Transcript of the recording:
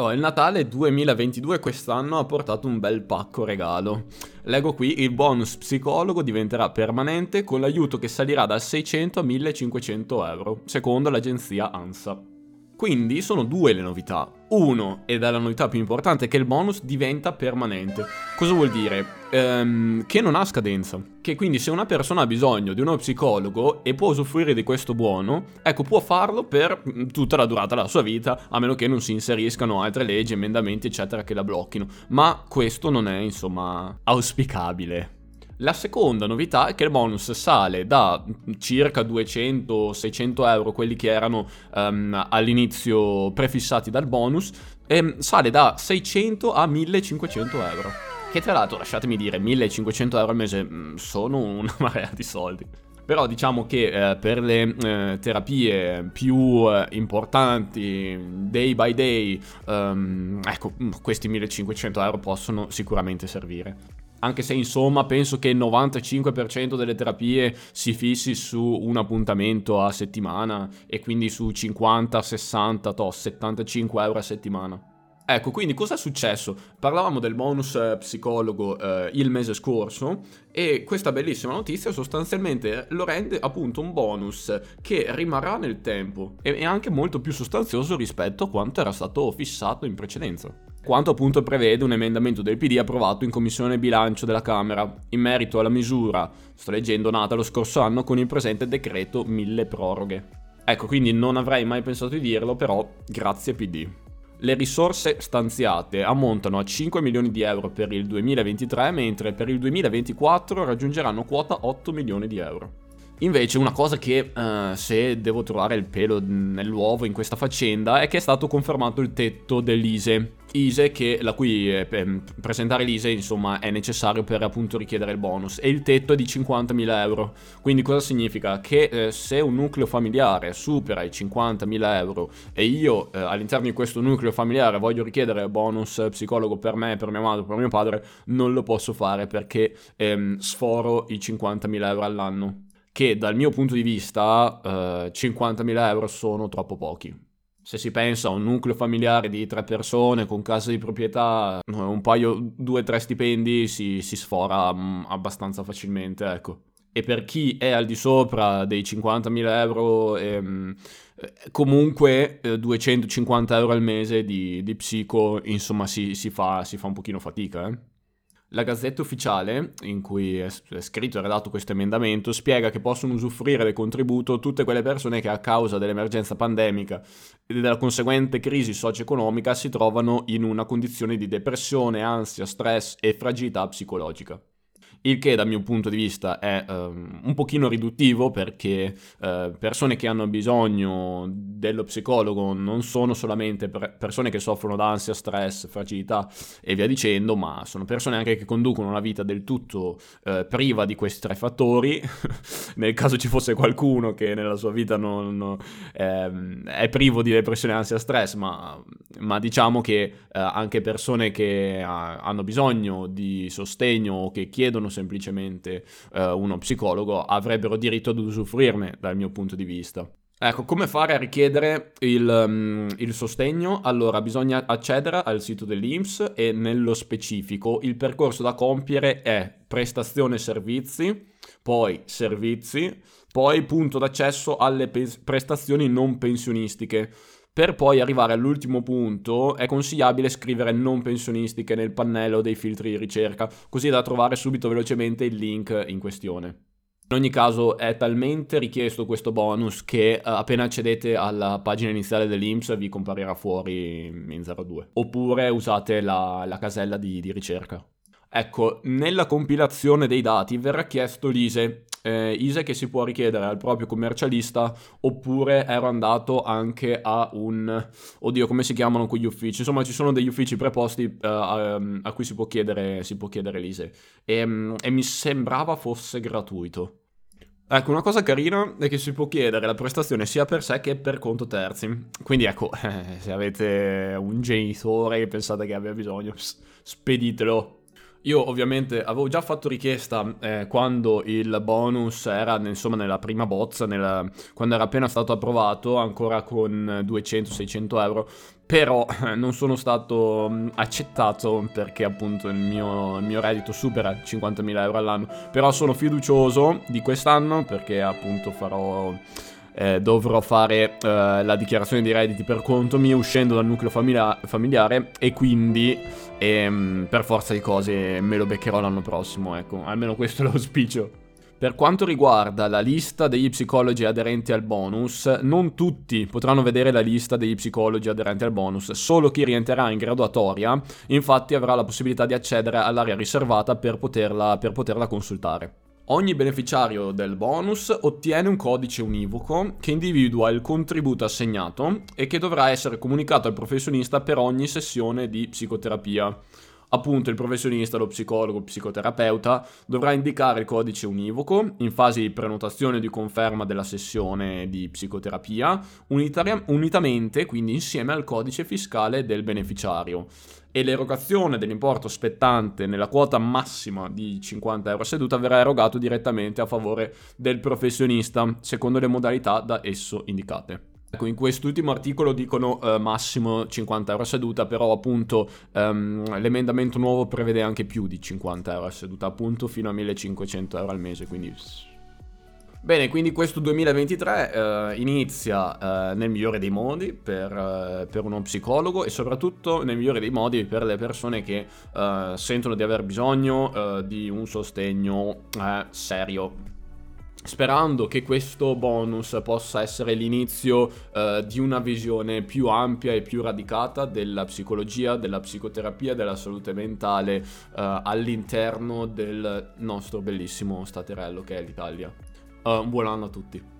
Oh, il Natale 2022 quest'anno ha portato un bel pacco regalo. Leggo qui, il bonus psicologo diventerà permanente con l'aiuto che salirà da 600 a 1500 euro, secondo l'agenzia ANSA. Quindi sono due le novità. Uno, ed è la novità più importante, che il bonus diventa permanente. Cosa vuol dire? Ehm, che non ha scadenza. Che quindi se una persona ha bisogno di uno psicologo e può usufruire di questo buono, ecco, può farlo per mm, tutta la durata della sua vita, a meno che non si inseriscano altre leggi, emendamenti, eccetera, che la blocchino. Ma questo non è, insomma, auspicabile. La seconda novità è che il bonus sale da circa 200-600 euro, quelli che erano um, all'inizio prefissati dal bonus, e sale da 600 a 1500 euro. Che tra l'altro, lasciatemi dire, 1500 euro al mese mm, sono una marea di soldi. Però diciamo che eh, per le eh, terapie più eh, importanti, day by day, um, ecco, questi 1500 euro possono sicuramente servire anche se insomma penso che il 95% delle terapie si fissi su un appuntamento a settimana e quindi su 50, 60, to, 75 euro a settimana. Ecco, quindi cosa è successo? Parlavamo del bonus eh, psicologo eh, il mese scorso e questa bellissima notizia sostanzialmente lo rende appunto un bonus che rimarrà nel tempo e è anche molto più sostanzioso rispetto a quanto era stato fissato in precedenza quanto appunto prevede un emendamento del PD approvato in Commissione Bilancio della Camera, in merito alla misura, sto leggendo, nata lo scorso anno con il presente decreto mille proroghe. Ecco, quindi non avrei mai pensato di dirlo, però grazie PD. Le risorse stanziate ammontano a 5 milioni di euro per il 2023, mentre per il 2024 raggiungeranno quota 8 milioni di euro. Invece una cosa che, uh, se devo trovare il pelo nell'uovo in questa faccenda, è che è stato confermato il tetto dell'ISE. ISE che, la cui eh, presentare l'ISE insomma è necessario per appunto richiedere il bonus e il tetto è di 50.000 euro quindi cosa significa? che eh, se un nucleo familiare supera i 50.000 euro e io eh, all'interno di questo nucleo familiare voglio richiedere bonus psicologo per me, per mia madre, per mio padre non lo posso fare perché ehm, sforo i 50.000 euro all'anno che dal mio punto di vista eh, 50.000 euro sono troppo pochi. Se si pensa a un nucleo familiare di tre persone con casa di proprietà, un paio, due o tre stipendi si, si sfora um, abbastanza facilmente, ecco. E per chi è al di sopra dei 50.000 euro, ehm, comunque eh, 250 euro al mese di, di psico, insomma, si, si, fa, si fa un pochino fatica, eh. La Gazzetta Ufficiale, in cui è scritto e redatto questo emendamento, spiega che possono usufruire del contributo tutte quelle persone che a causa dell'emergenza pandemica e della conseguente crisi socio-economica si trovano in una condizione di depressione, ansia, stress e fragilità psicologica il che dal mio punto di vista è um, un pochino riduttivo perché uh, persone che hanno bisogno dello psicologo non sono solamente per persone che soffrono d'ansia, stress, fragilità e via dicendo, ma sono persone anche che conducono una vita del tutto uh, priva di questi tre fattori. Nel caso ci fosse qualcuno che nella sua vita non, non, ehm, è privo di depressione, ansia, stress, ma, ma diciamo che uh, anche persone che hanno bisogno di sostegno o che chiedono semplicemente uh, uno psicologo, avrebbero diritto ad usufruirne dal mio punto di vista. Ecco, come fare a richiedere il, um, il, sostegno? Allora, bisogna accedere al sito dell'INPS e nello specifico il percorso da compiere è prestazione servizi, poi servizi, poi punto d'accesso alle pe- prestazioni non pensionistiche. Per poi arrivare all'ultimo punto è consigliabile scrivere non pensionistiche nel pannello dei filtri di ricerca, così da trovare subito velocemente il link in questione. In ogni caso è talmente richiesto questo bonus che uh, appena accedete alla pagina iniziale dell'IMSS vi comparirà fuori in 02. Oppure usate la, la casella di, di ricerca. Ecco, nella compilazione dei dati verrà chiesto l'ISE, eh, ISE che si può richiedere al proprio commercialista oppure ero andato anche a un... oddio come si chiamano quegli uffici? Insomma ci sono degli uffici preposti uh, a, a, cui si può chiedere, si può chiedere l'ISE e, um, e mi sembrava fosse gratuito. Ecco, una cosa carina è che si può chiedere la prestazione sia per sé che per conto terzi. Quindi ecco, eh, se avete un genitore che pensate che abbia bisogno, speditelo Io ovviamente avevo già fatto richiesta eh, quando il bonus era insomma nella prima bozza, nella, quando era appena stato approvato, ancora con 200-600 euro, però eh, non sono stato mm, accettato perché appunto il mio, il mio reddito supera 50.000 euro all'anno, però sono fiducioso di quest'anno perché appunto farò eh, dovrò fare eh, la dichiarazione di redditi per conto mio uscendo dal nucleo familia- familiare e quindi ehm, per forza di cose me lo beccherò l'anno prossimo, ecco, almeno questo è l'auspicio. Per quanto riguarda la lista degli psicologi aderenti al bonus, non tutti potranno vedere la lista degli psicologi aderenti al bonus, solo chi rientrerà in graduatoria infatti avrà la possibilità di accedere all'area riservata per poterla, per poterla consultare. Ogni beneficiario del bonus ottiene un codice univoco che individua il contributo assegnato e che dovrà essere comunicato al professionista per ogni sessione di psicoterapia. Appunto il professionista, lo psicologo, il psicoterapeuta dovrà indicare il codice univoco in fase di prenotazione o di conferma della sessione di psicoterapia, unitaria- unitamente quindi insieme al codice fiscale del beneficiario e l'erogazione dell'importo spettante nella quota massima di 50 euro a seduta verrà erogato direttamente a favore del professionista, secondo le modalità da esso indicate. Ecco, in quest'ultimo articolo dicono eh, massimo 50 euro a seduta, però appunto ehm, l'emendamento nuovo prevede anche più di 50 euro a seduta, appunto fino a 1500 euro al mese, quindi Bene, quindi questo 2023 eh, inizia eh, nel migliore dei modi per, eh, per, uno psicologo e soprattutto nel migliore dei modi per le persone che eh, sentono di aver bisogno eh, di un sostegno eh, serio. Sperando che questo bonus possa essere l'inizio di una visione più ampia e più radicata della psicologia, della psicoterapia, della salute mentale all'interno del nostro bellissimo staterello che è l'Italia. Uh, buon anno a tutti.